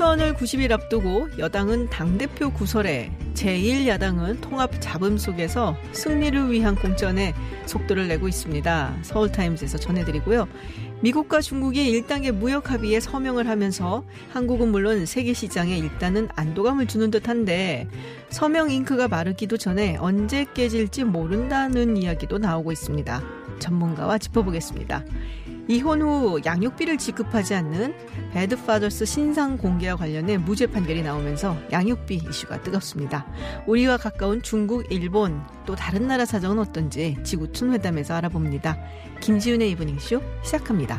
총선을 90일 앞두고 여당은 당대표 구설에 제1야당은 통합 잡음 속에서 승리를 위한 공전에 속도를 내고 있습니다. 서울타임즈에서 전해드리고요. 미국과 중국이 1단계 무역 합의에 서명을 하면서 한국은 물론 세계 시장에 일단은 안도감을 주는 듯한데 서명 잉크가 마르기도 전에 언제 깨질지 모른다는 이야기도 나오고 있습니다. 전문가와 짚어보겠습니다. 이혼 후 양육비를 지급하지 않는 배드파더스 신상 공개와 관련해 무죄 판결이 나오면서 양육비 이슈가 뜨겁습니다. 우리와 가까운 중국, 일본 또 다른 나라 사정은 어떤지 지구촌 회담에서 알아봅니다. 김지윤의 이브닝쇼 시작합니다.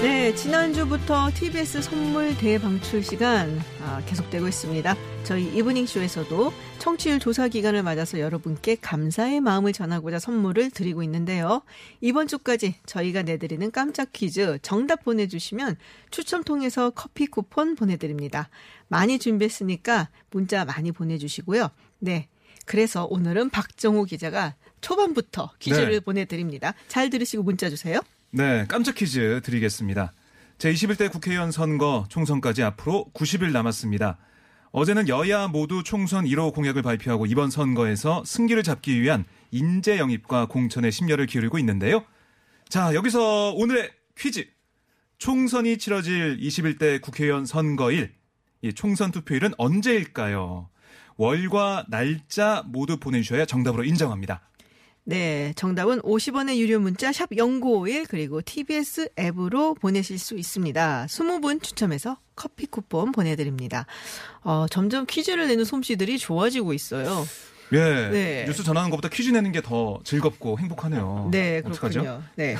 네, 지난주부터 TBS 선물 대방출 시간 아, 계속되고 있습니다. 저희 이브닝 쇼에서도 청취율 조사 기간을 맞아서 여러분께 감사의 마음을 전하고자 선물을 드리고 있는데요. 이번 주까지 저희가 내드리는 깜짝 퀴즈 정답 보내주시면 추첨 통해서 커피 쿠폰 보내드립니다. 많이 준비했으니까 문자 많이 보내주시고요. 네. 그래서 오늘은 박정호 기자가 초반부터 퀴즈를 네. 보내드립니다. 잘 들으시고 문자 주세요. 네, 깜짝 퀴즈 드리겠습니다. 제21대 국회의원 선거 총선까지 앞으로 90일 남았습니다. 어제는 여야 모두 총선 1호 공약을 발표하고 이번 선거에서 승기를 잡기 위한 인재 영입과 공천에 심려를 기울이고 있는데요. 자, 여기서 오늘의 퀴즈. 총선이 치러질 21대 국회의원 선거일, 이 총선 투표일은 언제일까요? 월과 날짜 모두 보내주셔야 정답으로 인정합니다. 네, 정답은 50원의 유료 문자 샵0951 그리고 TBS 앱으로 보내실 수 있습니다. 20분 추첨해서 커피 쿠폰 보내드립니다. 어, 점점 퀴즈를 내는 솜씨들이 좋아지고 있어요. 예. 네. 뉴스 전하는 것보다 퀴즈 내는 게 더 즐겁고 행복하네요. 네, 어떡하죠? 그렇군요. 네.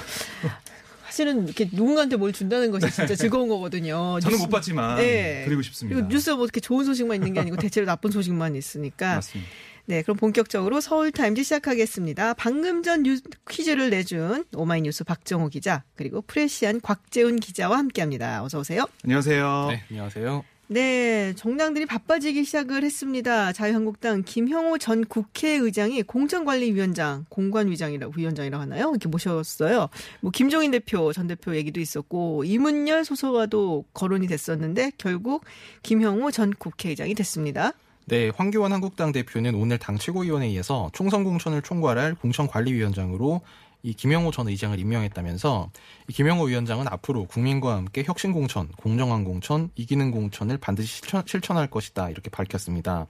사실은 이렇게 누군가한테 뭘 준다는 것이 진짜 즐거운 거거든요. 저는 뉴스- 못 받지만 네. 드리고 싶습니다. 그리고 뉴스가 뭐 이렇게 좋은 소식만 있는 게 아니고 대체로 나쁜 소식만 있으니까. 맞습니다. 네, 그럼 본격적으로 서울타임즈 시작하겠습니다. 방금 전 뉴, 퀴즈를 내준 오마이뉴스 박정호 기자 그리고 프레시안 곽재훈 기자와 함께합니다. 어서 오세요. 안녕하세요. 네, 안녕하세요. 네, 정당들이 바빠지기 시작을 했습니다. 자유한국당 김형오 전 국회의장이 공천관리위원장, 공관위장이라고 위원장이라고 하나요? 이렇게 모셨어요. 뭐 김종인 대표, 전 대표 얘기도 있었고 이문열 소설가도 거론이 됐었는데 결국 김형호 전 국회의장이 됐습니다. 네, 황교안 한국당 대표는 오늘 당 최고위원회의에서 총선 공천을 총괄할 공천관리위원장으로 이 김영호 전 의장을 임명했다면서 이 김영호 위원장은 앞으로 국민과 함께 혁신 공천, 공정한 공천, 이기는 공천을 반드시 실천, 실천할 것이다 이렇게 밝혔습니다.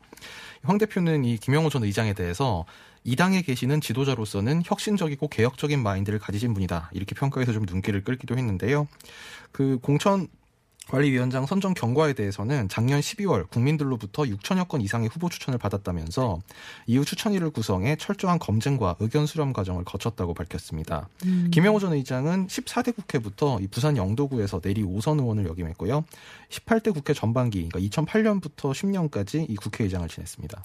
황 대표는 이 김영호 전 의장에 대해서 이 당에 계시는 지도자로서는 혁신적이고 개혁적인 마인드를 가지신 분이다 이렇게 평가해서 좀 눈길을 끌기도 했는데요. 그 공천 관리위원장 선정 경과에 대해서는 작년 12월 국민들로부터 6천여 건 이상의 후보 추천을 받았다면서 이후 추천위를 구성해 철저한 검증과 의견 수렴 과정을 거쳤다고 밝혔습니다. 김영호 전 의장은 14대 국회부터 이 부산 영도구에서 내리 5선 의원을 역임했고요. 18대 국회 전반기, 그러니까 2008년부터 10년까지 이 국회의장을 지냈습니다.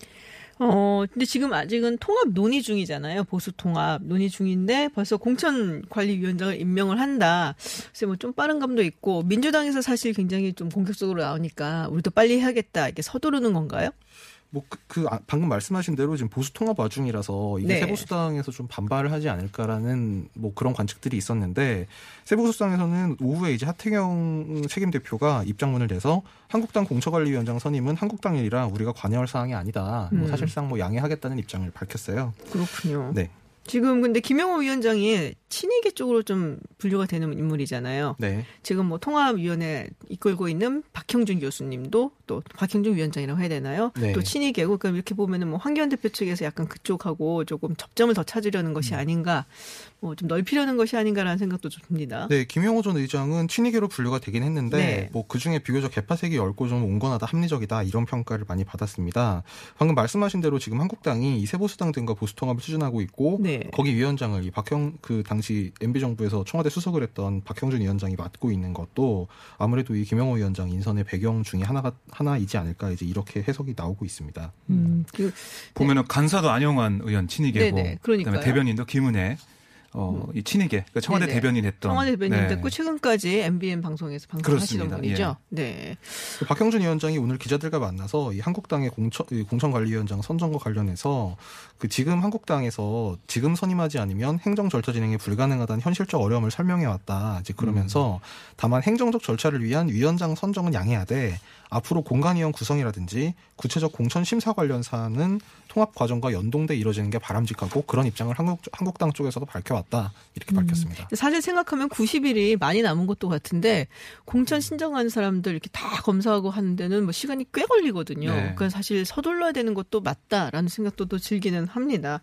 어, 근데 지금 아직은 통합 논의 중이잖아요. 보수 통합 논의 중인데 벌써 공천 관리위원장을 임명을 한다. 그래서 뭐 좀 빠른 감도 있고 민주당에서 사실 굉장히 좀 공격적으로 나오니까 우리도 빨리 해야겠다 이렇게 서두르는 건가요? 뭐 그, 그 아, 방금 말씀하신 대로 지금 보수 통합 와중이라서 이게 네. 세보수당에서 좀 반발을 하지 않을까라는 뭐 그런 관측들이 있었는데 세보수당에서는 오후에 이제 하태경 책임 대표가 입장문을 내서 한국당 공처관리위원장 선임은 한국당 일이라 우리가 관여할 사항이 아니다. 뭐 음. 사실상 뭐 양해하겠다는 입장을 밝혔어요. 그렇군요. 네, 지금 근데 김영호 위원장이 친이계 쪽으로 좀 분류가 되는 인물이잖아요. 네, 지금 뭐 통합위원회 이끌고 있는 박형준 교수님도 또 박형준 위원장이라고 해야 되나요? 네. 또 친이계고 그럼 이렇게 보면은 뭐 황교안 대표 측에서 약간 그쪽하고 조금 접점을 더 찾으려는 음. 것이 아닌가 어, 좀 넓히려는 것이 아닌가라는 생각도 좀 듭니다. 네, 김영호 전 의장은 친이계로 분류가 되긴 했는데 네. 뭐 그 중에 비교적 개파색이 넓고 좀 온건하다 합리적이다 이런 평가를 많이 받았습니다. 방금 말씀하신 대로 지금 한국당이 이 세보수당 등과 보수통합을 추진하고 있고 네. 거기 위원장을 이 박형 그 당시 MB 정부에서 청와대 수석을 했던 박형준 위원장이 맡고 있는 것도 아무래도 이 김영호 위원장 인선의 배경 중에 하나가 하나이지 않을까 이제 이렇게 해석이 나오고 있습니다. 음, 그, 보면은 간사도 안영환 의원 친이계고 네네, 그러니까요. 그다음에 대변인도 김은혜 어, 이 친이계 그러니까 청와대 네네. 대변인 했던 청와대 대변인 네. 됐고 최근까지 MBN 방송에서 방송하시던. 분이죠. 네. 그 박형준 위원장이 오늘 기자들과 만나서 이 한국당의 공천, 이 공천관리위원장 선정과 관련해서 그 지금 한국당에서 지금 선임하지 않으면 행정 절차 진행이 불가능하다는 현실적 어려움을 설명해 왔다. 이제 그러면서 다만 행정적 절차를 위한 위원장 선정은 양해하되 앞으로 공간위원 구성이라든지 구체적 공천 심사 관련 사안은 통합 과정과 연동돼 이뤄지는 게 바람직하고 그런 입장을 한국, 한국당 쪽에서도 밝혀왔다. 이렇게 밝혔습니다. 사실 생각하면 90일이 많이 남은 것도 같은데 공천 신청하는 사람들 이렇게 다 검사하고 하는 데는 뭐 시간이 꽤 걸리거든요. 네. 그러니까 사실 서둘러야 되는 것도 맞다라는 생각도 또 들기는 합니다.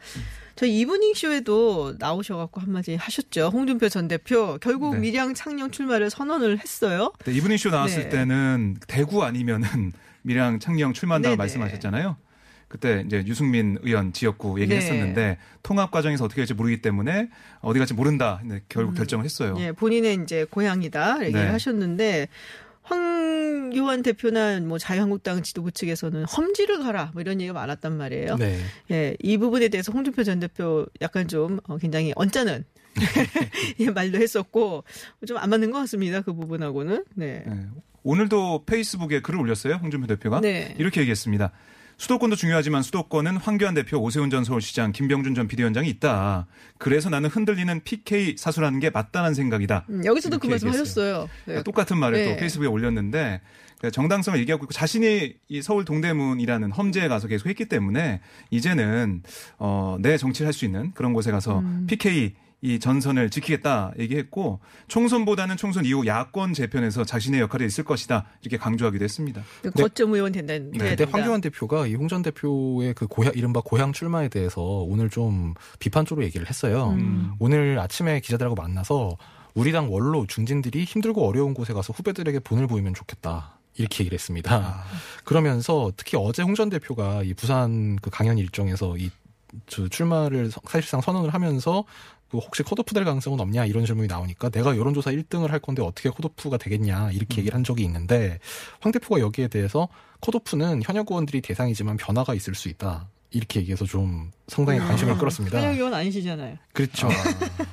저희 이브닝 쇼에도 나오셔갖고 한마디 하셨죠. 홍준표 전 대표 결국 네. 밀양 창녕 출마를 선언을 했어요. 네, 이브닝 쇼 나왔을 네. 때는 대구 아니면은 밀양 창녕 출마한다고 네네. 말씀하셨잖아요. 그때 이제 유승민 의원 지역구 네. 얘기했었는데 통합 과정에서 어떻게 될지 모르기 때문에 어디 갈지 모른다. 근데 결국 결정을 했어요. 예, 본인의 이제 고향이다 얘기를 네. 하셨는데 황교안 대표나 뭐 자유한국당 지도부 측에서는 험지를 가라 뭐 이런 얘기가 많았단 말이에요. 네. 예, 이 부분에 대해서 홍준표 전 대표 약간 좀 어, 굉장히 언짢은 예, 말도 했었고 좀 안 맞는 것 같습니다. 그 부분하고는. 네. 네. 오늘도 페이스북에 글을 올렸어요. 홍준표 대표가 네. 이렇게 얘기했습니다. 수도권도 중요하지만 수도권은 황교안 대표, 오세훈 전 서울시장, 김병준 전 비대위원장이 있다. 그래서 나는 흔들리는 PK 사수라는 게 맞다는 생각이다. 음, 여기서도 그 말씀. 하셨어요. 네. 그러니까 똑같은 말을 네. 또 페이스북에 올렸는데 그러니까 정당성을 얘기하고 있고 자신이 이 서울 동대문이라는 험지에 가서 계속 했기 때문에 이제는 어, 내 정치를 할 수 있는 그런 곳에 가서 음. PK 이 전선을 지키겠다 얘기했고 총선보다는 총선 이후 야권 재편에서 자신의 역할이 있을 것이다 이렇게 강조하기도 했습니다. 그 거점 의원 된다는. 네, 근데. 황교안 대표가 이 홍 전 대표의 그 고향 이른바 고향 출마에 대해서 오늘 좀 비판적으로 얘기를 했어요. 음. 오늘 아침에 기자들하고 만나서 우리 당 원로 중진들이 힘들고 어려운 곳에 가서 후배들에게 본을 보이면 좋겠다. 이렇게 얘기를 했습니다. 아. 그러면서 특히 어제 홍 전 대표가 이 부산 그 강연 일정에서 이 저 출마를 서- 사실상 선언을 하면서 그 혹시 컷오프 될 가능성은 없냐 이런 질문이 나오니까 내가 여론조사 1등을 할 건데 어떻게 컷오프가 되겠냐 이렇게 얘기를 한 적이 있는데 황 대표가 여기에 대해서 컷오프는 현역 의원들이 대상이지만 변화가 있을 수 있다. 이렇게 얘기해서 좀 상당히 관심을 끌었습니다. 현역 의원 아니시잖아요. 그렇죠.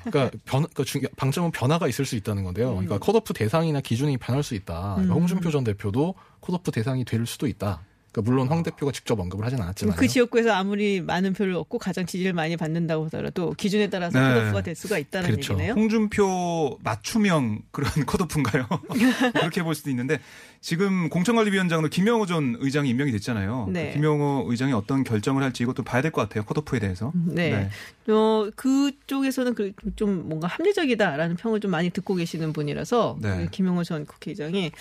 그러니까 변, 그러니까 중- 방점은 변화가 있을 수 있다는 건데요. 음. 그러니까 컷오프 대상이나 기준이 변할 수 있다. 그러니까 홍준표 전 대표도 컷오프 대상이 될 수도 있다. 그러니까 물론 황 대표가 직접 언급을 하진 않았지만 그 지역구에서 아무리 많은 표를 얻고 가장 지지를 많이 받는다고 하더라도 기준에 따라서 네. 컷오프가 될 수가 있다는 그렇죠. 얘기네요. 홍준표 맞춤형 그런 컷오프인가요? 그렇게 볼 수도 있는데 지금 공천관리위원장으로 김영호 전 의장이 임명이 됐잖아요. 네. 김영호 의장이 어떤 결정을 할지 이것도 봐야 될 것 같아요. 컷오프에 대해서. 네. 어, 그쪽에서는 그좀 뭔가 합리적이다라는 평을 좀 많이 듣고 계시는 분이라서 네. 그 김영호 전 국회의장이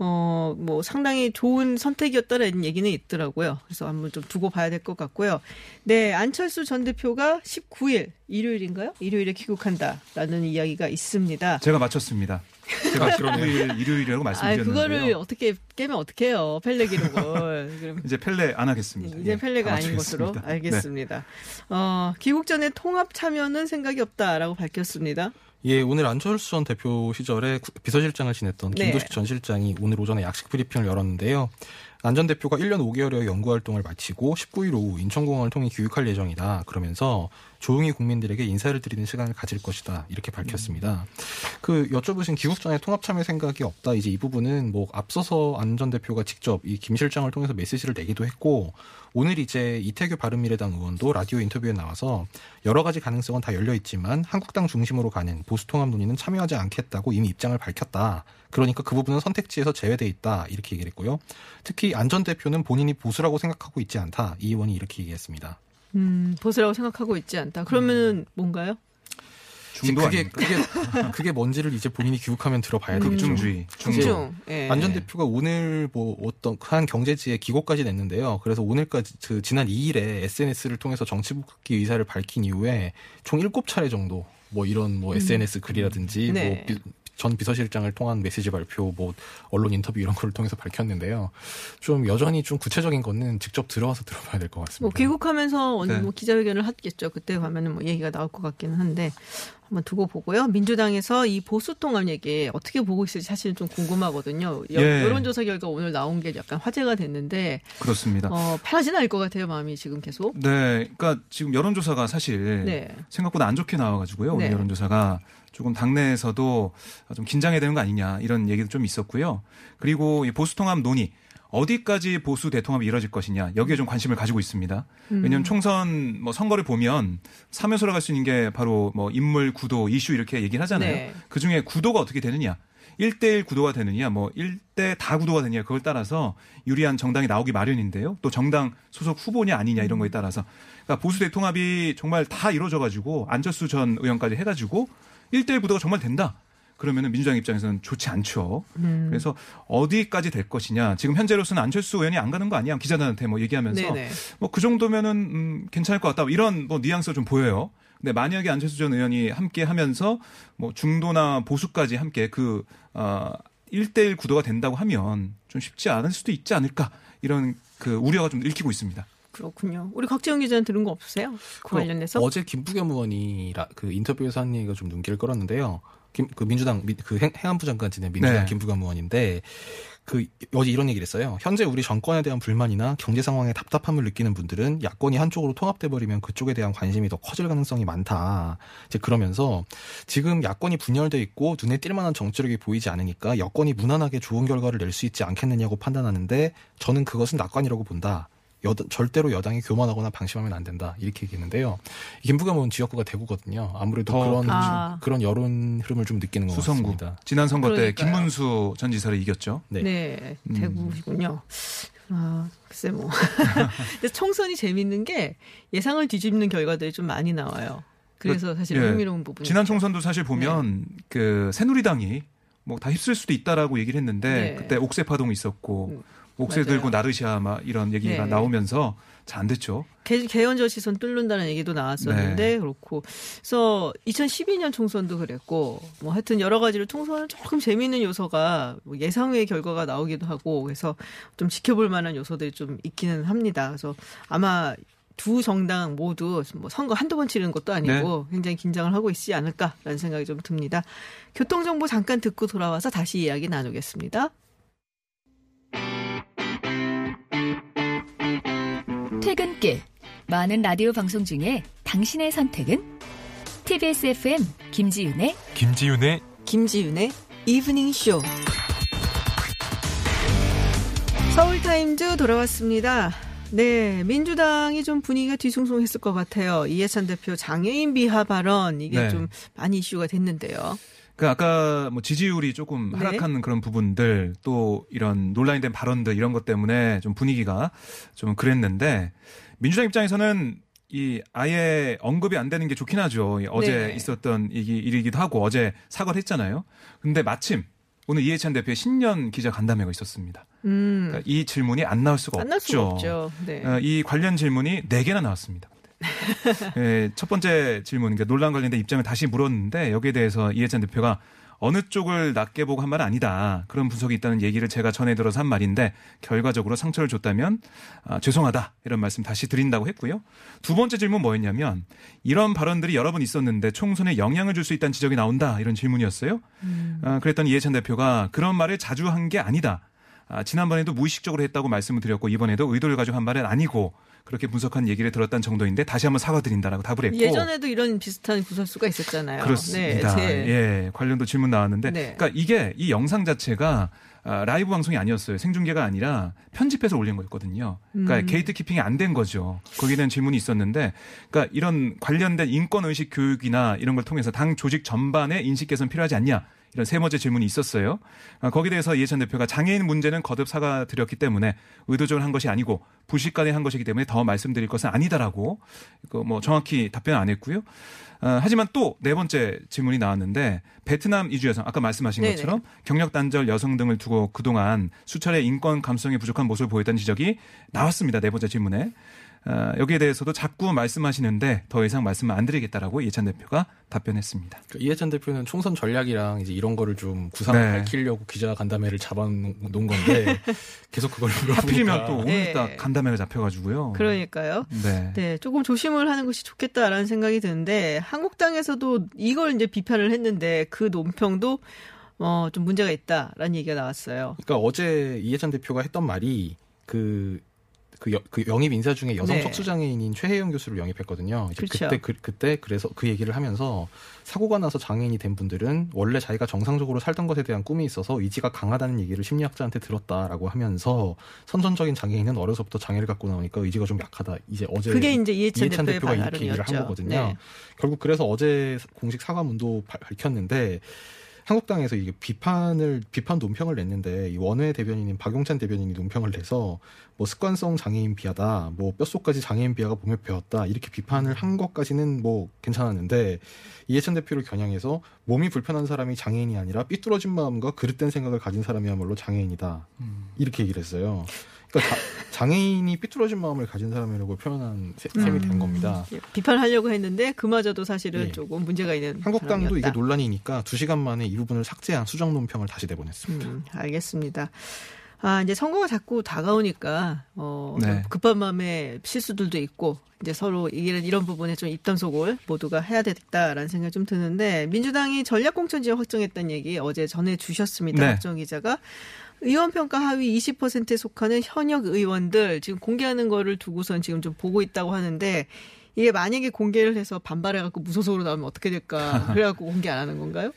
어, 뭐 상당히 좋은 선택이었다라는 얘기는 있더라고요. 그래서 한번 좀 두고 봐야 될 것 같고요. 네, 안철수 전 대표가 19일 일요일인가요? 일요일에 귀국한다라는 이야기가 있습니다. 제가 맞췄습니다. 제가 19일 일요일이라고 아, 말씀드렸는데요. 그거를 어떻게 깨면 어떻게 해요? 펠레 기록을. 그럼 이제 펠레 안 하겠습니다. 이제 예, 펠레가 다 아닌 것으로. 네. 알겠습니다. 어, 귀국 전에 통합 참여는 생각이 없다라고 밝혔습니다. 예, 오늘 안철수 전 대표 시절에 구- 비서실장을 지냈던 네. 김도식 전 실장이 오늘 오전에 약식 브리핑을 열었는데요. 안 전 대표가 1년 5개월여 연구 활동을 마치고 19일 오후 인천공항을 통해 귀국할 예정이다. 그러면서 조용히 국민들에게 인사를 드리는 시간을 가질 것이다. 이렇게 밝혔습니다. 그 여쭤보신 전에 통합 참여 생각이 없다. 이제 이 부분은 뭐 앞서서 안 전 대표가 직접 이 김 실장을 통해서 메시지를 내기도 했고 오늘 이제 이태규 바른미래당 의원도 라디오 인터뷰에 나와서 여러 가지 가능성은 다 열려 있지만 한국당 중심으로 가는 보수 통합 논의는 참여하지 않겠다고 이미 입장을 밝혔다. 그러니까 그 부분은 선택지에서 제외돼 있다. 이렇게 얘기를 했고요. 특히 안 전 대표는 본인이 보수라고 생각하고 있지 않다. 이 의원이 이렇게 얘기했습니다. 음, 보수라고 생각하고 있지 않다. 그러면은 뭔가요? 중도 그게 아닙니까? 그게 그게 뭔지를 이제 본인이 귀국하면 들어봐야 되겠죠. 극중주의. 중중. 예. 안전 대표가 오늘 뭐 어떤 한 경제지에 기고까지 냈는데요. 그래서 오늘까지 그 지난 2일에 SNS를 통해서 정치 복귀 의사를 밝힌 이후에 총 7차례 정도 뭐 이런 뭐 SNS 글이라든지 네. 뭐 비- 전 비서실장을 통한 메시지 발표, 뭐 언론 인터뷰 이런 걸 통해서 밝혔는데요. 좀 여전히 좀 구체적인 거는 직접 들어와서 들어봐야 될 것 같습니다. 뭐 귀국하면서 어느 네. 뭐 기자회견을 하겠죠. 그때 가면은 뭐 얘기가 나올 것 같기는 한데 한번 두고 보고요. 민주당에서 이 보수 통합 얘기 어떻게 보고 있을지 사실 좀 궁금하거든요. 여, 예. 여론조사 결과 오늘 나온 게 약간 화제가 됐는데 그렇습니다. 어, 편하진 않을 것 같아요. 마음이 지금 계속. 네, 그러니까 지금 여론조사가 사실 네. 생각보다 안 좋게 나와가지고요. 오늘 네. 여론조사가 조금 당내에서도 좀 긴장해야 되는 거 아니냐 이런 얘기도 좀 있었고요. 그리고 이 보수 통합 논의 어디까지 보수 대통합이 이뤄질 것이냐 여기에 좀 관심을 가지고 있습니다. 음. 왜냐하면 총선 뭐 선거를 보면 3요소로 갈수 있는 게 바로 뭐 인물 구도 이슈 이렇게 얘기를 하잖아요. 네. 그 중에 구도가 어떻게 되느냐. 1대1 구도가 되느냐, 뭐 1대 다 구도가 되느냐, 그걸 따라서 유리한 정당이 나오기 마련인데요. 또 정당 소속 후보냐 아니냐 이런 거에 따라서. 그러니까 보수 대통합이 정말 다 이루어져가지고 안철수 전 의원까지 해가지고 1대1 구도가 정말 된다. 그러면은 민주당 입장에서는 좋지 않죠. 음. 그래서 어디까지 될 것이냐. 지금 현재로서는 안철수 의원이 안 가는 거 아니야? 기자들한테 뭐 얘기하면서 네네. 뭐그 정도면은 음, 괜찮을 것 같다. 이런 뭐 뉘앙스가 좀 보여요. 근데 만약에 안철수 전 의원이 함께 하면서 뭐 중도나 보수까지 함께 그, 어, 1대1 구도가 된다고 하면 좀 쉽지 않을 수도 있지 않을까. 이런 그 우려가 좀 읽히고 있습니다. 그렇군요. 우리 곽재영 기자는 들은 거 없으세요? 그 관련해서? 어제 김부겸 의원이 라- 그 인터뷰에서 한 얘기가 좀 눈길을 끌었는데요. 김, 그 민주당 미- 그 행, 행안부 장관 지낸 민주당 네. 김부겸 의원인데 그 어제 이런 얘기를 했어요. 현재 우리 정권에 대한 불만이나 경제 상황에 답답함을 느끼는 분들은 야권이 한쪽으로 통합돼 버리면 그쪽에 대한 관심이 더 커질 가능성이 많다. 이제 그러면서 지금 야권이 분열돼 있고 눈에 띌 만한 정치력이 보이지 않으니까 여권이 무난하게 좋은 결과를 낼 수 있지 않겠느냐고 판단하는데 저는 그것은 낙관이라고 본다. 여, 절대로 여당이 교만하거나 방심하면 안 된다 이렇게 얘기했는데요. 김부겸 의원 지역구가 대구거든요. 아무래도 더 그런 아. 그런 여론 흐름을 좀 느끼는 것 수성구. 같습니다. 지난 선거 때 그러니까요. 김문수 전 지사를 이겼죠. 네. 네, 음. 대구시군요. 아, 글쎄 뭐. 근데 총선이 재밌는 게 예상을 뒤집는 결과들이 좀 많이 나와요. 그래서 사실 예. 흥미로운 부분이 지난 총선도 사실 보면 네. 그 새누리당이 뭐 다 휩쓸 수도 있다라고 얘기를 했는데 네. 그때 옥새 파동이 있었고 음, 옥새 맞아요. 들고 나르시아 막 이런 얘기가 네. 나오면서 잘 안 됐죠. 개, 개헌저 시선 뚫는다는 얘기도 나왔었는데 네. 그렇고 그래서 2012년 총선도 그랬고 뭐 하여튼 여러 가지로 총선은 조금 재미있는 요소가 뭐 예상 외의 결과가 나오기도 하고 그래서 좀 지켜볼 만한 요소들이 좀 있기는 합니다. 그래서 아마 두 정당 모두 뭐 선거 한두 번 치르는 것도 아니고 굉장히 긴장을 하고 있지 않을까라는 생각이 좀 듭니다. 교통정보 잠깐 듣고 돌아와서 다시 이야기 나누겠습니다. 퇴근길 많은 라디오 방송 중에 당신의 선택은 TBS FM 김지윤의 김지윤의 김지윤의 이브닝 쇼. 서울타임즈 돌아왔습니다. 네, 민주당이 좀 분위기가 뒤숭숭했을 것 같아요. 이해찬 대표 장애인 비하 발언 이게 네. 좀 많이 이슈가 됐는데요. 그 아까 뭐 지지율이 조금 네. 하락하는 그런 부분들 또 이런 논란이 된 발언들 이런 것 때문에 좀 분위기가 좀 그랬는데 민주당 입장에서는 이 아예 언급이 안 되는 게 좋긴 하죠. 이 어제 네. 있었던 일이- 일이기도 하고 어제 사과를 했잖아요. 근데 마침 오늘 이해찬 대표의 신년 기자 간담회가 있었습니다. 음, 그러니까 이 질문이 안 나올 수가 안날 수가 없죠. 없죠. 네. 어, 이 관련 질문이 네개나 나왔습니다. 예, 첫 번째 질문, 그러니까 논란 관련된 입장을 다시 물었는데 여기에 대해서 이해찬 대표가 어느 쪽을 낮게 보고 한 말은 아니다. 그런 분석이 있다는 얘기를 제가 전해 들어서 한 말인데 결과적으로 상처를 줬다면 아, 죄송하다. 이런 말씀 다시 드린다고 했고요. 두 번째 질문 뭐였냐면 이런 발언들이 여러 번 있었는데 총선에 영향을 줄 수 있다는 지적이 나온다. 이런 질문이었어요. 아, 그랬더니 이해찬 대표가 그런 말을 자주 한 게 아니다. 아, 지난번에도 무의식적으로 했다고 말씀을 드렸고 이번에도 의도를 가지고 한 말은 아니고 그렇게 분석한 얘기를 들었다는 정도인데 다시 한번 사과드린다라고 답을 했고 예전에도 이런 비슷한 구설수가 있었잖아요. 그렇습니다. 네, 제- 예, 관련도 질문 나왔는데, 네. 그러니까 이게 이 영상 자체가 아, 라이브 방송이 아니었어요. 생중계가 아니라 편집해서 올린 거였거든요. 그러니까 음. gatekeeping이 안 된 거죠. 거기에 대한 질문이 있었는데, 그러니까 이런 관련된 인권 의식 교육이나 이런 걸 통해서 당 조직 전반에 인식 개선 필요하지 않냐. 이런 세 번째 질문이 있었어요. 아, 거기에 대해서 이해찬 대표가 장애인 문제는 거듭 사과드렸기 때문에 의도적으로 한 것이 아니고 불식간에 한 것이기 때문에 더 말씀드릴 것은 아니다라고 그뭐 정확히 답변 안 했고요. 아, 하지만 또 네 번째 질문이 나왔는데 베트남 이주 여성 아까 말씀하신 네네. 것처럼 경력 단절 여성 등을 두고 그동안 수차례 인권 감성이 부족한 모습을 보였다는 지적이 나왔습니다. 네 번째 질문에. 어, 여기에 대해서도 자꾸 말씀하시는데 더 이상 말씀을 안 드리겠다라고 이해찬 대표가 답변했습니다. 그 이해찬 대표는 총선 전략이랑 이제 이런 거를 좀 구상을 네. 밝히려고 기자 간담회를 잡아놓은 건데 계속 그걸 하필이면 또 오늘 네. 딱 간담회가 잡혀가지고요. 그러니까요. 네. 네, 조금 조심을 하는 것이 좋겠다라는 생각이 드는데 한국당에서도 이걸 이제 비판을 했는데 그 논평도 어, 좀 문제가 있다라는 얘기가 나왔어요. 그러니까 어제 이해찬 대표가 했던 말이 그, 그, 여- 그 영입 인사 중에 여성 네. 척수장애인인 최혜영 교수를 영입했거든요. 그렇죠. 그때 그, 그때 그래서 그 얘기를 하면서 사고가 나서 장애인이 된 분들은 원래 자기가 정상적으로 살던 것에 대한 꿈이 있어서 의지가 강하다는 얘기를 심리학자한테 들었다라고 하면서 선천적인 장애인은 어려서부터 장애를 갖고 나오니까 의지가 좀 약하다. 이제 어제 그게 이제 이해찬, 이해찬 대표가 이렇게 얘기를 한. 거거든요. 네. 결국 그래서 어제 공식 사과문도 발- 밝혔는데 한국당에서 이게 비판을 비판 논평을 냈는데 이 원외 대변인인 박용찬 대변인이 논평을 내서 뭐 습관성 장애인 비하다, 뭐 뼛속까지 장애인 비하가 몸에 배었다 이렇게 비판을 한 것까지는 뭐 괜찮았는데 이해찬 대표를 겨냥해서 몸이 불편한 사람이 장애인이 아니라 삐뚤어진 마음과 그릇된 생각을 가진 사람이야말로 장애인이다 이렇게 얘기를 했어요. 그러니까 자- 장애인이 삐뚤어진 마음을 가진 사람이라고 표현한 세- 셈이 된 겁니다. 예, 비판하려고 했는데 그마저도 사실은 예. 조금 문제가 있는 한국당도 이게 발언이었다. 논란이니까 두 시간 만에 이 부분을 삭제한 수정 논평을 다시 내보냈습니다. 음, 알겠습니다. 아, 이제 선거가 자꾸 다가오니까, 어, 네. 좀 급한 마음에 실수들도 있고, 이제 서로 이런, 이런 부분에 좀 입단속을 모두가 해야 되겠다라는 생각이 좀 드는데, 민주당이 전략공천 지역 확정했다는 얘기 어제 전해 주셨습니다. 네. 박정 기자가. 의원 평가 하위 20%에 속하는 현역 의원들 지금 공개하는 거를 두고선 지금 좀 보고 있다고 하는데, 이게 만약에 공개를 해서 반발해갖고 무소속으로 나오면 어떻게 될까? 그래갖고 공개 안 하는 건가요?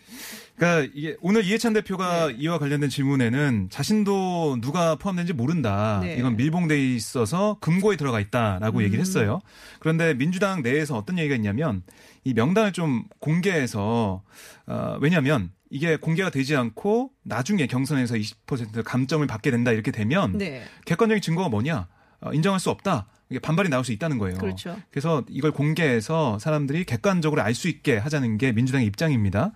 그러니까 이게 오늘 이해찬 대표가 네. 이와 관련된 질문에는 자신도 누가 포함된지 모른다. 네. 이건 밀봉돼 있어서 금고에 들어가 있다라고 음. 얘기를 했어요. 그런데 민주당 내에서 어떤 얘기가 있냐면 이 명단을 좀 공개해서 어, 왜냐하면 이게 공개가 되지 않고 나중에 경선에서 20% 감점을 받게 된다 이렇게 되면 네. 객관적인 증거가 뭐냐 어, 인정할 수 없다. 이게 반발이 나올 수 있다는 거예요. 그렇죠. 그래서 이걸 공개해서 사람들이 객관적으로 알 수 있게 하자는 게 민주당의 입장입니다.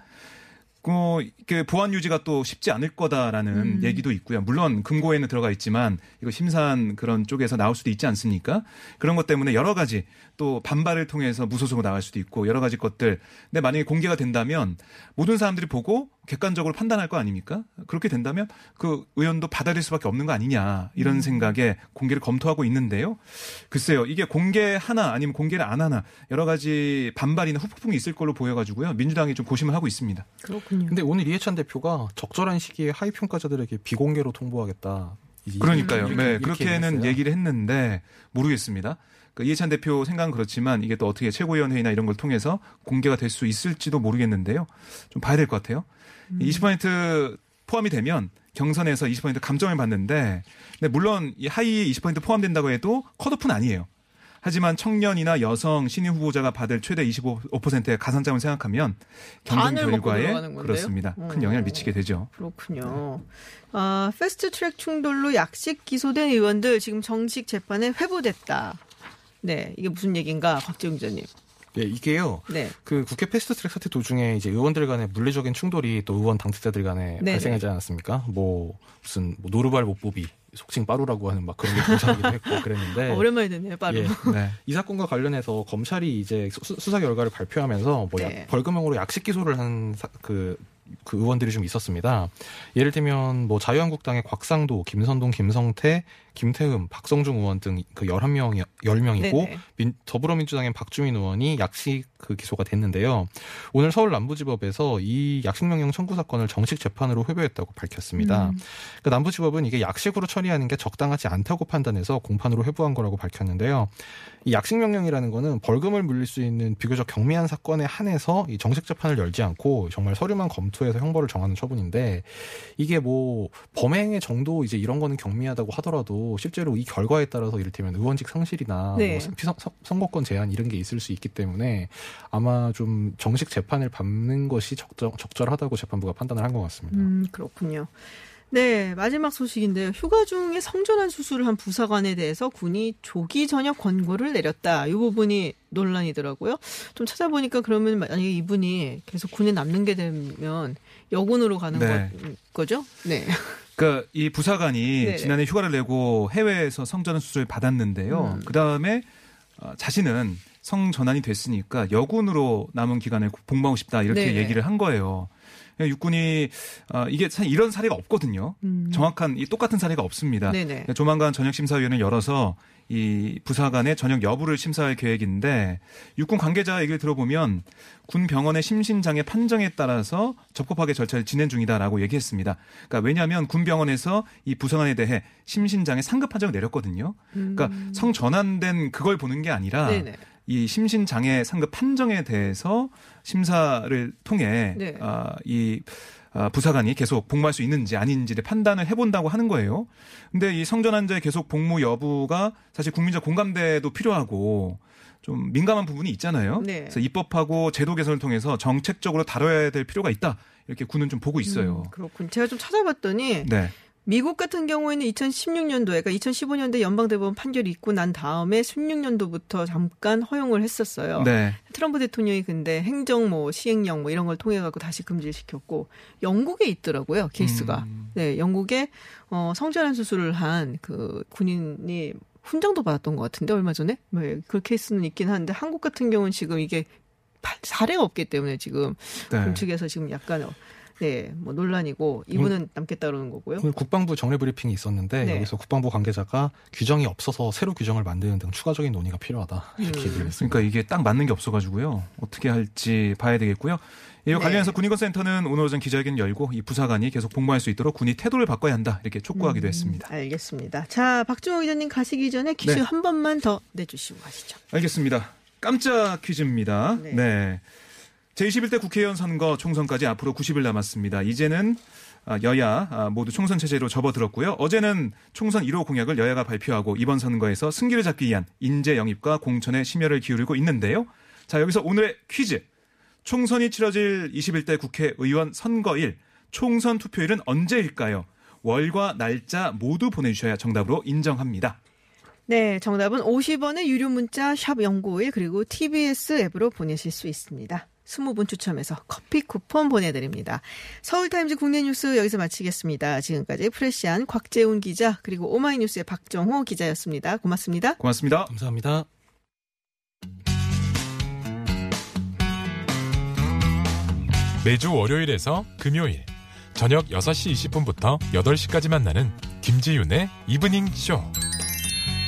어, 그 보안 유지가 또 쉽지 않을 거다라는 음. 얘기도 있고요. 물론 금고에는 들어가 있지만 이거 심사한 그런 쪽에서 나올 수도 있지 않습니까? 그런 것 때문에 여러 가지 또 반발을 통해서 무소속으로 나갈 수도 있고 여러 가지 것들. 근데 만약에 공개가 된다면 모든 사람들이 보고 객관적으로 판단할 거 아닙니까? 그렇게 된다면 그 의원도 받아들일 수밖에 없는 거 아니냐 이런 생각에 공개를 검토하고 있는데요. 글쎄요, 이게 공개 하나 아니면 공개를 안 하나 여러 가지 반발이나 후폭풍이 있을 걸로 보여가지고요. 민주당이 좀 고심을 하고 있습니다. 그렇군요. 근데 오늘 이해찬 대표가 적절한 시기에 하위 평가자들에게 비공개로 통보하겠다. 이- 그러니까요. 이렇게- 네, 이렇게 그렇게는. 얘기를 했는데 모르겠습니다. 그 이해찬 대표 생각은 그렇지만 이게 또 어떻게 최고위원회의나 이런 걸 통해서 공개가 될 수 있을지도 모르겠는데요. 좀 봐야 될 것 같아요. 음. 20% 포함이 되면 경선에서 20% 감점을 받는데, 근데 물론 이 하위에 20% 포함된다고 해도 컷오프는 아니에요. 하지만 청년이나 여성 신인 후보자가 받을 최대 25%의 가산점을 생각하면 먹고 결과에? 그렇습니다. 큰 어. 영향을 미치게 되죠. 그렇군요. 아, 패스트 트랙 충돌로 약식 기소된 의원들 지금 정식 재판에 회부됐다. 네, 이게 무슨 얘기인가, 박재웅 기자님. 예, 이게요. 네. 그 국회 패스트트랙 사태 도중에 이제 의원들 간의 물리적인 충돌이 또 의원 당직자들 간에 네네. 발생하지 않았습니까? 뭐 무슨 뭐 노르발 못 뽑이 속칭 빠루라고 하는 막 그런 게 등장하기도 했고 그랬는데 어, 오랜만에 듣네요, 빠르. 예. 네. 이 사건과 관련해서 검찰이 이제 수, 수사 결과를 발표하면서 뭐 약- 네. 벌금형으로 약식 기소를 한그 그 의원들이 좀 있었습니다. 예를 들면 뭐 자유한국당의 곽상도, 김선동, 김성태, 김태흠, 박성중 의원 등 그 11명 10명이고 네네. 민, 더불어민주당의 박주민 의원이 약식 그 기소가 됐는데요. 오늘 서울 남부지법에서 이 약식 명령 청구 사건을 정식 재판으로 회부했다고 밝혔습니다. 음. 그 남부지법은 이게 약식으로 처리하는 게 적당하지 않다고 판단해서 공판으로 회부한 거라고 밝혔는데요. 이 약식 명령이라는 거는 벌금을 물릴 수 있는 비교적 경미한 사건에 한해서 이 정식 재판을 열지 않고 정말 서류만 검토해서 형벌을 정하는 처분인데 이게 뭐 범행의 정도 이제 이런 거는 경미하다고 하더라도 실제로 이 결과에 따라서 이를테면 의원직 상실이나 네. 뭐 피선- 선- 선거권 제한 이런 게 있을 수 있기 때문에 아마 좀 정식 재판을 밟는 것이 적절, 적절하다고 재판부가 판단을 한 것 같습니다. 음, 그렇군요. 네, 마지막 소식인데요. 휴가 중에 성전환 수술을 한 부사관에 대해서 군이 조기 전역 권고를 내렸다. 이 부분이 논란이더라고요. 좀 찾아보니까 그러면 만약에 이분이 계속 군에 남는 게 되면 여군으로 가는 네. 거, 죠 네. 그러니까 이 부사관이 네네. 지난해 휴가를 내고 해외에서 성전환 수술을 받았는데요. 음. 그 다음에 어, 자신은 성 전환이 됐으니까 여군으로 남은 기간을 복무하고 싶다 이렇게 네네. 얘기를 한 거예요. 육군이 어, 이게 사실 이런 사례가 없거든요. 정확한 이 똑같은 사례가 없습니다. 음. 네네. 조만간 전역 심사위원을 열어서 이 부사관의 전역 여부를 심사할 계획인데 육군 관계자 얘기를 들어보면 군 병원의 심신장애 판정에 따라서 적법하게 절차를 진행 중이다라고 얘기했습니다. 그러니까 왜냐하면 군 병원에서 이 부사관에 대해 심신장애 상급 판정을 내렸거든요. 그러니까 성 전환된 그걸 보는 게 아니라 음. 네네. 이 심신장애 상급 판정에 대해서 심사를 통해 네. 아, 이 아, 부사관이 계속 복무할 수 있는지 아닌지를 판단을 해본다고 하는 거예요. 근데 이 성전 환자의 계속 복무 여부가 사실 국민적 공감대도 필요하고 좀 민감한 부분이 있잖아요. 네. 그래서 입법하고 제도 개선을 통해서 정책적으로 다뤄야 될 필요가 있다. 이렇게 군은 좀 보고 있어요. 음, 그렇군. 제가 좀 찾아봤더니 네. 미국 같은 경우에는 2016년도에 그러니까 2015년도에 연방대법원 판결이 있고 난 다음에 16년도부터 잠깐 허용을 했었어요. 네. 트럼프 대통령이 근데 행정 뭐 시행령 뭐 이런 걸 통해 갖고 다시 금지를 시켰고 영국에 있더라고요 케이스가. 음. 네, 영국에 어 성전환 수술을 한 그 군인이 훈장도 받았던 것 같은데 얼마 전에 네, 그 케이스는 있긴 한데 한국 같은 경우는 지금 이게 파- 사례가 없기 때문에 지금 네. 군 측에서 지금 약간 네, 뭐 논란이고 이분은 남겠다 그러는 거고요. 오늘 국방부 정례 브리핑이 있었는데 네. 여기서 국방부 관계자가 규정이 없어서 새로 규정을 만드는 등 추가적인 논의가 필요하다 이렇게 음. 얘기를 했습니다. 그러니까 이게 딱 맞는 게 없어가지고요. 어떻게 할지 봐야 되겠고요. 이와 네. 관련해서 군인권센터는 오늘 오전 기자회견 열고 이 부사관이 계속 복무할 수 있도록 군이 태도를 바꿔야 한다 이렇게 촉구하기도 했습니다. 알겠습니다. 자, 박종호 기자님 가시기 전에 퀴즈 네. 한 번만 더 내주시고 가시죠. 알겠습니다. 깜짝 퀴즈입니다. 네. 네. 제21대 국회의원 선거 총선까지 앞으로 90일 남았습니다. 이제는 아, 여야 아, 모두 총선 체제로 접어들었고요. 어제는 총선 1호 공약을 여야가 발표하고 이번 선거에서 승기를 잡기 위한 인재 영입과 공천에 심혈을 기울이고 있는데요. 자, 여기서 오늘의 퀴즈. 총선이 치러질 21대 국회의원 선거일 총선 투표일은 언제일까요? 월과 날짜 모두 보내주셔야 정답으로 인정합니다. 네, 정답은 50원의 유료 문자 샵 0951 그리고 TBS 앱으로 보내실 수 있습니다. 20분 추첨해서 커피 쿠폰 보내드립니다. 서울타임즈 국내 뉴스 여기서 마치겠습니다. 지금까지 프레시안 곽재훈 기자 그리고 오마이뉴스의 박정호 기자였습니다. 고맙습니다. 고맙습니다. 감사합니다. 매주 월요일에서 금요일 저녁 6시 20분부터 8시까지 만나는 김지윤의 이브닝 쇼.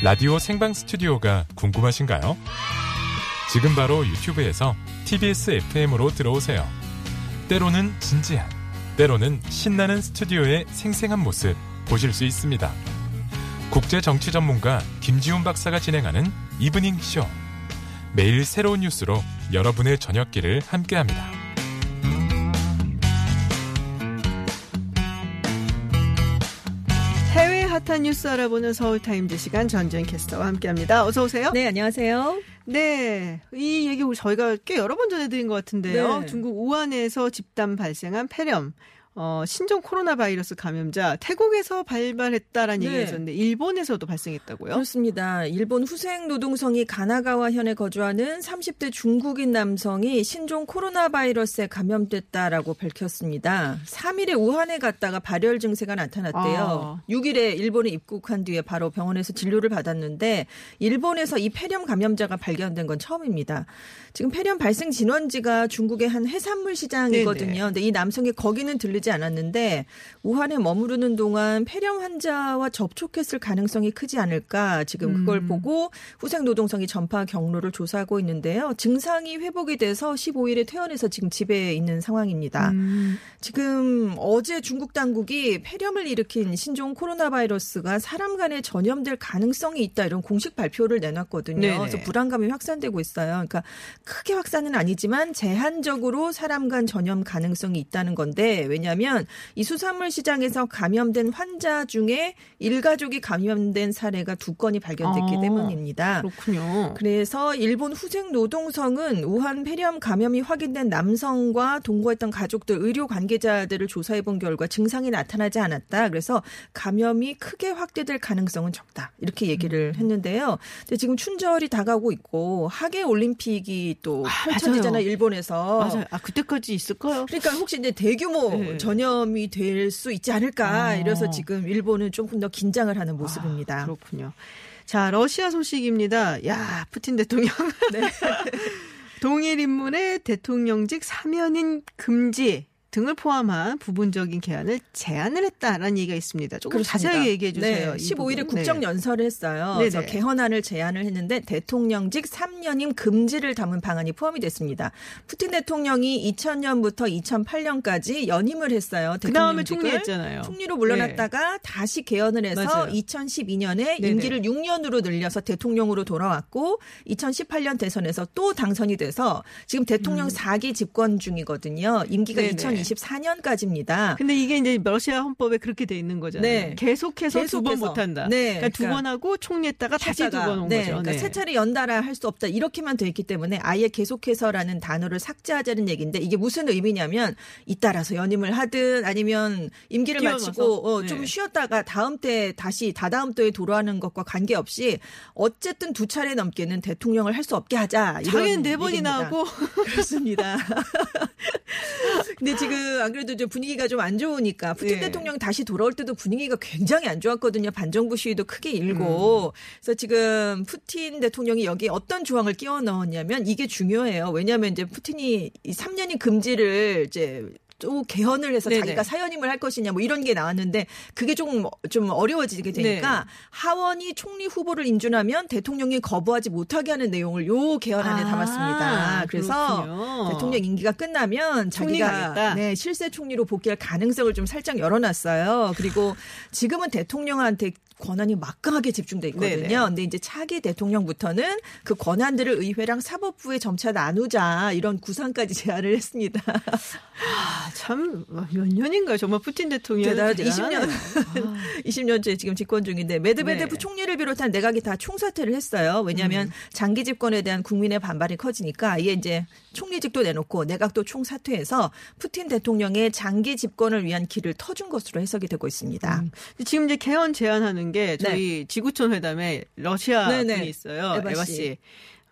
라디오 생방 스튜디오가 궁금하신가요? 지금 바로 유튜브에서 TBS FM으로 들어오세요. 때로는 진지한, 때로는 신나는 스튜디오의 생생한 모습 보실 수 있습니다. 국제 정치 전문가 김지훈 박사가 진행하는 이브닝 쇼. 매일 새로운 뉴스로 여러분의 저녁길을 함께합니다. 핫한 뉴스 알아보는 서울타임즈 시간 전주현 캐스터와 함께합니다. 어서 오세요. 네, 안녕하세요. 네, 이 얘기 저희가 꽤 여러 번 전해드린 것 같은데요. 네. 중국 우한에서 집단 발생한 폐렴. 어, 신종 코로나 바이러스 감염자 태국에서 발발했다라는 네. 얘기가 있었는데 일본에서도 발생했다고요? 그렇습니다. 일본 후생 노동성이 가나가와 현에 거주하는 30대 중국인 남성이 신종 코로나 바이러스에 감염됐다라고 밝혔습니다. 3일에 우한에 갔다가 발열 증세가 나타났대요. 아. 6일에 일본에 입국한 뒤에 바로 병원에서 진료를 받았는데 일본에서 이 폐렴 감염자가 발견된 건 처음입니다. 지금 폐렴 발생 진원지가 중국의 한 해산물 시장이거든요. 네네. 근데 이 남성이 거기는 들르지 않았는데 우한에 머무르는 동안 폐렴 환자와 접촉했을 가능성이 크지 않을까 지금 그걸 음. 보고 후생 노동성이 전파 경로를 조사하고 있는데요. 증상이 회복이 돼서 15일에 퇴원해서 지금 집에 있는 상황입니다. 음, 지금 어제 중국 당국이 폐렴을 일으킨 신종 코로나 바이러스가 사람 간에 전염될 가능성이 있다 이런 공식 발표를 내놨거든요. 네네. 그래서 불안감이 확산되고 있어요. 그러니까 크게 확산은 아니지만 제한적으로 사람 간 전염 가능성이 있다는 건데 왜냐 하면 이 수산물 시장에서 감염된 환자 중에 일가족이 감염된 사례가 두 건이 발견됐기 아, 때문입니다. 그렇군요. 그래서 일본 후생 노동성은 우한 폐렴 감염이 확인된 남성과 동거했던 가족들 의료 관계자들을 조사해 본 결과 증상이 나타나지 않았다. 그래서 감염이 크게 확대될 가능성은 적다. 이렇게 얘기를 음. 했는데요. 근데 지금 춘절이 다가오고 있고 하계 올림픽이 또 아, 펼쳐지잖아요. 맞아요. 일본에서. 맞아요. 아, 그때까지 있을까요? 그러니까 혹시 이제 대규모 네. 전염이 될 수 있지 않을까. 아. 이래서 지금 일본은 조금 더 긴장을 하는 모습입니다. 아, 그렇군요. 자, 러시아 소식입니다. 야, 푸틴 대통령. 네. 동일 인문의 대통령직 사면인 금지 등을 포함한 부분적인 개헌을 제안을 했다라는 얘기가 있습니다. 조금 그렇습니다. 자세하게 얘기해 주세요. 네, 15일에 국정 연설을 했어요. 네네. 그래서 네. 개헌안을 제안을 했는데 대통령직 3년임 금지를 담은 방안이 포함이 됐습니다. 푸틴 대통령이 2000년부터 2008년까지 연임을 했어요. 그 다음에 총리했잖아요. 총리로 물러났다가 네. 다시 개헌을 해서 맞아요. 2012년에 임기를 6년으로 늘려서 대통령으로 돌아왔고 2018년 대선에서 또 당선이 돼서 지금 대통령 음. 4기 집권 중이거든요. 임기가 2020 2024년까지입니다. 근데 이게 이제 러시아 헌법에 그렇게 돼 있는 거잖아요. 네. 계속해서 두번 계속해서. 못한다. 네. 그러니까 두 그러니까 번 하고 총리했다가 다시 두 했다가, 번온 네, 거죠. 그러니까 네. 세 차례 연달아 할 수 없다 이렇게만 돼 있기 때문에 아예 계속해서라는 단어를 삭제하자는 얘기인데 이게 무슨 의미냐면 잇따라서 연임을 하든 아니면 임기를 뛰어가서? 마치고 어, 좀 네. 쉬었다가 다음 때 다시 다다음 때에 돌아오는 것과 관계없이 어쨌든 두 차례 넘게는 대통령을 할 수 없게 하자. 이런 자기는 네 번이나. 하고 그렇습니다. 근데 지금 안 그래도 좀 분위기가 좀 안 좋으니까 푸틴 예. 대통령 다시 돌아올 때도 분위기가 굉장히 안 좋았거든요. 반정부 시위도 크게 일고. 그래서 지금 푸틴 대통령이 여기 어떤 조항을 끼워 넣었냐면 이게 중요해요. 왜냐하면 이제 푸틴이 이 3년이 금지를 이제 또 개헌을 해서 네네. 자기가 사연임을 할 것이냐 뭐 이런 게 나왔는데 그게 조금 좀 어려워지게 되니까 네. 하원이 총리 후보를 인준하면 대통령이 거부하지 못하게 하는 내용을 요 개헌 안에 아, 담았습니다. 그래서 그렇군요. 대통령 임기가 끝나면 자기가. 네, 실세 총리로 복귀할 가능성을 좀 살짝 열어놨어요. 그리고 지금은 대통령한테 권한이 막강하게 집중돼 있거든요. 네네. 근데 이제 차기 대통령부터는 그 권한들을 의회랑 사법부에 점차 나누자 이런 구상까지 제안을 했습니다. 아, 참 몇 년인가요? 정말 푸틴 대통령 대단하죠. 20년. 20년째 지금 집권 중인데 메드베데프 네. 총리를 비롯한 내각이 다 총사퇴를 했어요. 왜냐하면 장기 집권에 대한 국민의 반발이 커지니까 아예 이제 총리직도 내놓고 내각도 총사퇴해서 푸틴 대통령의 장기 집권을 위한 길을 터준 것으로 해석이 되고 있습니다. 지금 이제 개헌 제안하는 게 저희 지구촌 회담에 러시아 네. 네네. 분이 있어요. 에바 에바 씨.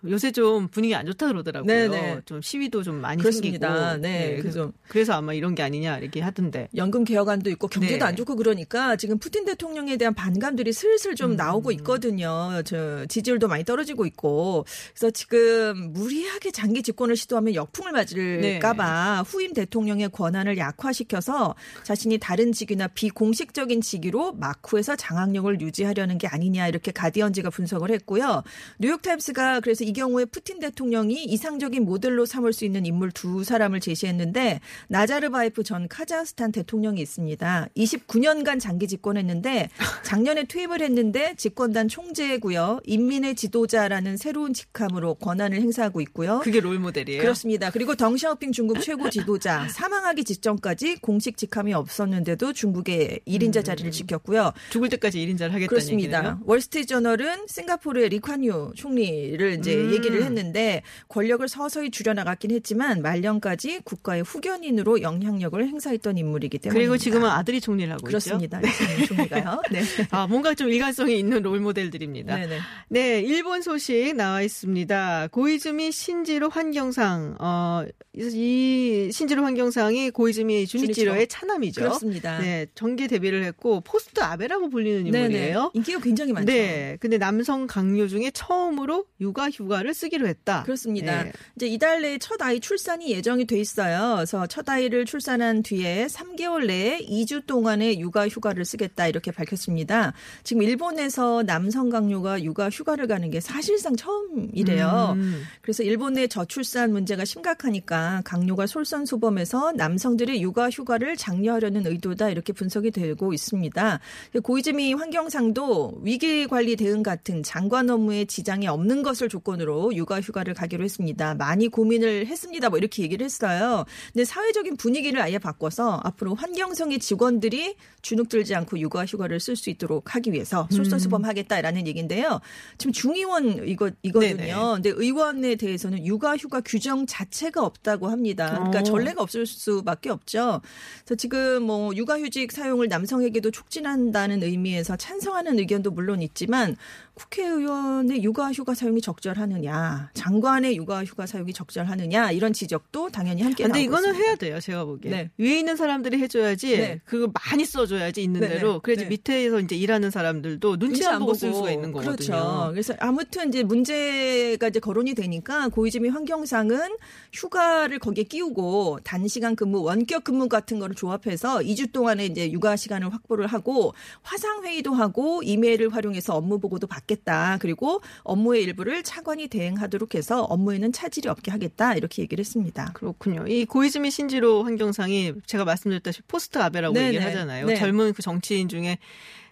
씨. 요새 좀 분위기 안 좋다 그러더라고요. 네네. 좀 시위도 좀 많이 그렇습니다. 생기고. 네, 그래서, 그래서- 그래서 아마 이런 게 아니냐 이렇게 하던데. 연금 개혁안도 있고 경제도 네. 안 좋고 그러니까 지금 푸틴 대통령에 대한 반감들이 슬슬 좀 나오고 있거든요. 저 지지율도 많이 떨어지고 있고 그래서 지금 무리하게 장기 집권을 시도하면 역풍을 맞을까봐 후임 대통령의 권한을 약화시켜서 자신이 다른 직위나 비공식적인 직위로 마쿠에서 장악력을 유지하려는 게 아니냐 이렇게 가디언지가 분석을 했고요. 뉴욕타임스가 그래서 이 경우에 푸틴 대통령이 이상적인 모델로 삼을 수 있는 인물 두 사람을 제시했는데 나자르바예프 전 카자흐스탄 대통령이 있습니다. 29년간 장기 집권했는데 작년에 퇴임을 했는데 집권단 총재고요. 인민의 지도자라는 새로운 직함으로 권한을 행사하고 있고요. 그게 롤 모델이에요. 그렇습니다. 그리고 덩샤오핑 중국 최고 지도자 사망하기 직전까지 공식 직함이 없었는데도 중국의 1인자 자리를 지켰고요. 죽을 때까지 1인자를 하겠다는 그렇습니다. 얘기네요. 월스트리트저널은 싱가포르의 리콴유 총리를 이제 음. 얘기를 했는데 권력을 서서히 줄여나갔긴 했지만 말년까지 국가의 후견인으로 영향력을 행사했던 인물이기 때문에 그리고 지금은 아들이 총리를 하고 그렇습니다. 있죠. 리콴유 총리가요. 네. 아, 뭔가 좀 일관성이 있는 롤 모델들입니다. 네네. 네, 일본 소식 나와 있습니다. 고이즈미 신지로 환경상, 어, 이 신지로 환경상이 고이즈미 주니치로의 차남이죠. 그렇습니다. 네, 정계 데뷔를 했고 포스트 아베라고 불리는 네네. 인물이에요. 인기가 굉장히 많죠. 네, 근데 남성 각료 중에 처음으로 육아 휴가 를 쓰기로 했다. 그렇습니다. 네. 이제 이달 내에 첫 아이 출산이 예정이 돼 있어요. 그래서 첫 아이를 출산한 뒤에 3개월 내에 2주 동안의 육아 휴가를 쓰겠다 이렇게 밝혔습니다. 지금 일본에서 남성 강요가 육아 휴가를 가는 게 사실상 처음이래요. 음. 그래서 일본 내 저출산 문제가 심각하니까 강요가 솔선수범해서 남성들의 육아 휴가를 장려하려는 의도다 이렇게 분석이 되고 있습니다. 고이즈미 환경상도 위기 관리 대응 같은 장관 업무에 지장이 없는 것을 조건으로 육아 휴가를 가기로 했습니다. 많이 고민을 했습니다. 뭐 이렇게 얘기를 했어요. 근데 사회적인 분위기를 아예 바꿔서 앞으로 환경성의 직원들이 주눅 들지 않고 육아 휴가를 쓸 수 있도록 하기 위해서 솔선수범하겠다라는 얘기인데요. 지금 중의원 이거 이거든요. 네네. 근데 의원에 대해서는 육아 휴가 규정 자체가 없다고 합니다. 그러니까 어. 전례가 없을 수밖에 없죠. 그래서 지금 뭐 육아휴직 사용을 남성에게도 촉진한다는 의미에서 찬성하는 의견도 물론 있지만 국회의원의 육아휴가 사용이 적절하느냐, 장관의 육아휴가 사용이 적절하느냐 이런 지적도 당연히 함께 근데 이거는 있습니다. 해야 돼요. 제가 보기에 네. 위에 있는 사람들이 해줘야지 네. 그거 많이 써줘야지 있는 네, 네. 대로 그래야지 네. 밑에서 이제 일하는 사람들도 눈치 안 보고 쓸 수가 있는 거거든요. 그렇죠. 그래서 아무튼 이제 문제가 이제 거론이 되니까 및 환경상은 휴가를 거기에 끼우고 단시간 근무, 원격 근무 같은 거를 조합해서 2주 동안에 이제 육아 시간을 확보를 하고 화상 회의도 하고 이메일을 활용해서 업무 보고도 받 겠다. 그리고 업무의 일부를 차관이 대행하도록 해서 업무에는 차질이 없게 하겠다. 이렇게 얘기를 했습니다. 그렇군요. 이 고이즈미 신지로 환경상이 제가 말씀드렸다시피 포스트 아베라고 네네. 얘기를 하잖아요. 네. 젊은 그 정치인 중에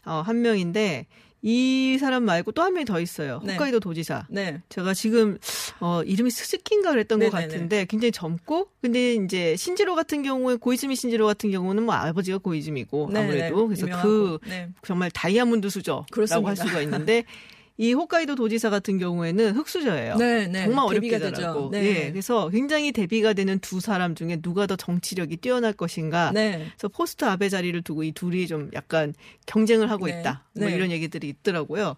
어, 한 명인데 이 사람 말고 또 한 명이 더 있어요. 네. 홋카이도 도지사. 네. 제가 지금 어 이름이 스즈키인가 그랬던 것 네네네. 같은데 굉장히 젊고 근데 이제 신지로 같은 경우에 고이즈미 신지로 같은 경우는 뭐 아버지가 고이즈미고 네네. 아무래도 그래서 유명하고. 그 네. 정말 다이아몬드 수저라고. 할 수가 있는데 이 홋카이도 도지사 같은 경우에는 흑수저예요. 네, 네. 정말 어렵게. 되죠. 네. 예. 그래서 굉장히 대비가 되는 두 사람 중에 누가 더 정치력이 뛰어날 것인가. 네. 그래서 포스트 아베 자리를 두고 이 둘이 좀 약간 경쟁을 하고 네. 있다. 뭐 네. 이런 얘기들이 있더라고요.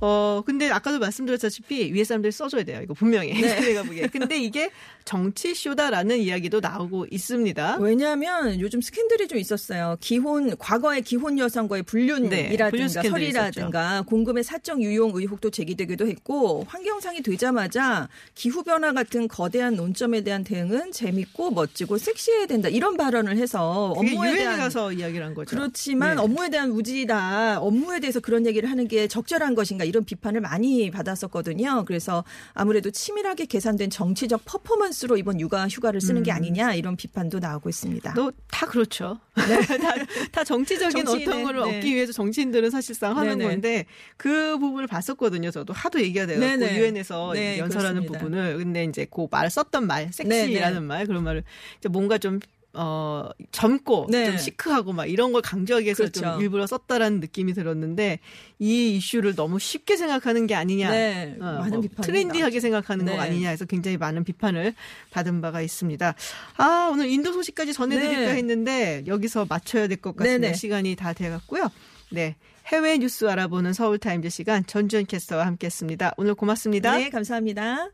어, 근데 아까도 말씀드렸다시피 위에 사람들이 써줘야 돼요. 이거 분명히. 네. 내가 보기에. 근데 이게 정치쇼다라는 이야기도 나오고 있습니다. 왜냐하면 요즘 스캔들이 좀 있었어요. 기혼 과거의 기혼 여성과의 네, 불륜 불륜이라든가 설이라든가 공금의 사적 유용 의혹도 제기되기도 했고 환경상이 되자마자 기후 변화 같은 거대한 논점에 대한 대응은 재밌고 멋지고 섹시해야 된다 이런 발언을 해서 업무에 대한 가서 이야기를 한 거죠. 그렇지만 네. 업무에 대한 우지다. 업무에 대해서 그런 얘기를 하는 게 적절한 것인가 이런 비판을 많이 받았었거든요. 그래서 아무래도 치밀하게 계산된 정치적 퍼포먼스로 이번 육아 휴가를 쓰는 게 아니냐 이런 비판도 나오고 있습니다. 너 다 그렇죠. 다, 다 정치적인 정치인은, 어떤 거를 네. 얻기 위해서 정치인들은 사실상 하는 네네. 건데 그 부분을 봤었 거든요. 저도 하도 얘기가 네네. 유엔에서 네, 연설하는 그렇습니다. 부분을 근데 이제 그 말 썼던 말 섹시라는 말 그런 말을 이제 뭔가 좀 어, 젊고 네. 좀 시크하고 막 이런 걸 강조하기 위해서 좀 그렇죠. 일부러 썼다라는 느낌이 들었는데 이 이슈를 너무 쉽게 생각하는 게 아니냐. 네, 어, 많은 뭐 트렌디하게 생각하는 네. 거 아니냐 해서 굉장히 많은 비판을 받은 바가 있습니다. 아, 오늘 인도 소식까지 전해드릴까 네. 했는데 여기서 맞춰야 될 것 같습니다. 네네. 시간이 다 돼갔고요. 네. 해외 뉴스 알아보는 서울타임즈 시간 전주현 캐스터와 함께 했습니다. 오늘 고맙습니다. 네, 감사합니다.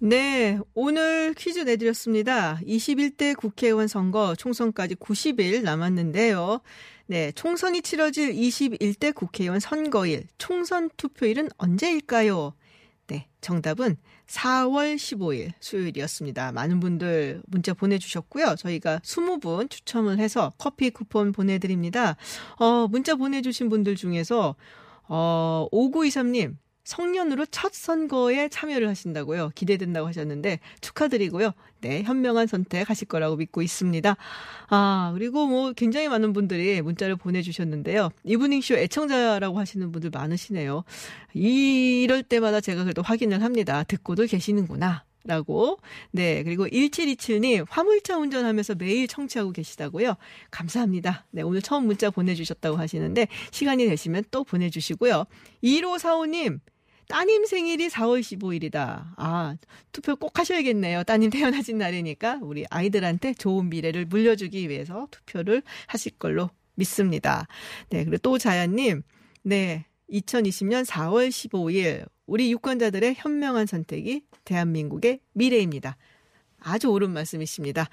네, 오늘 퀴즈 내드렸습니다. 21대 국회의원 선거 총선까지 90일 남았는데요. 네, 총선이 치러질 21대 국회의원 선거일, 총선 투표일은 언제일까요? 네, 정답은 4월 15일 수요일이었습니다. 많은 분들 문자 보내주셨고요. 저희가 20분 추첨을 해서 커피 쿠폰 보내드립니다. 어, 문자 보내주신 분들 중에서, 어, 5923님, 성년으로 첫 선거에 참여를 하신다고요. 기대된다고 하셨는데 축하드리고요. 네, 현명한 선택 하실 거라고 믿고 있습니다. 아, 그리고 뭐 굉장히 많은 분들이 문자를 보내주셨는데요. 이브닝쇼 애청자라고 하시는 분들 많으시네요. 이럴 때마다 제가 그래도 확인을 합니다. 듣고도 계시는구나. 라고. 네. 그리고 1727님, 화물차 운전하면서 매일 청취하고 계시다고요. 감사합니다. 네. 오늘 처음 문자 보내주셨다고 하시는데, 시간이 되시면 또 보내주시고요. 1545님, 따님 생일이 4월 15일이다. 아, 투표 꼭 하셔야겠네요. 따님 태어나신 날이니까 우리 아이들한테 좋은 미래를 물려주기 위해서 투표를 하실 걸로 믿습니다. 네, 그리고 또 자연님, 네, 2020년 4월 15일 우리 유권자들의 현명한 선택이 대한민국의 미래입니다. 아주 옳은 말씀이십니다.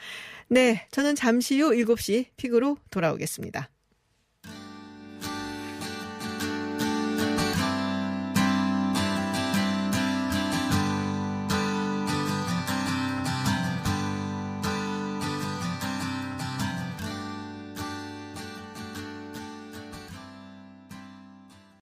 네, 저는 잠시 후 7시 픽으로 돌아오겠습니다.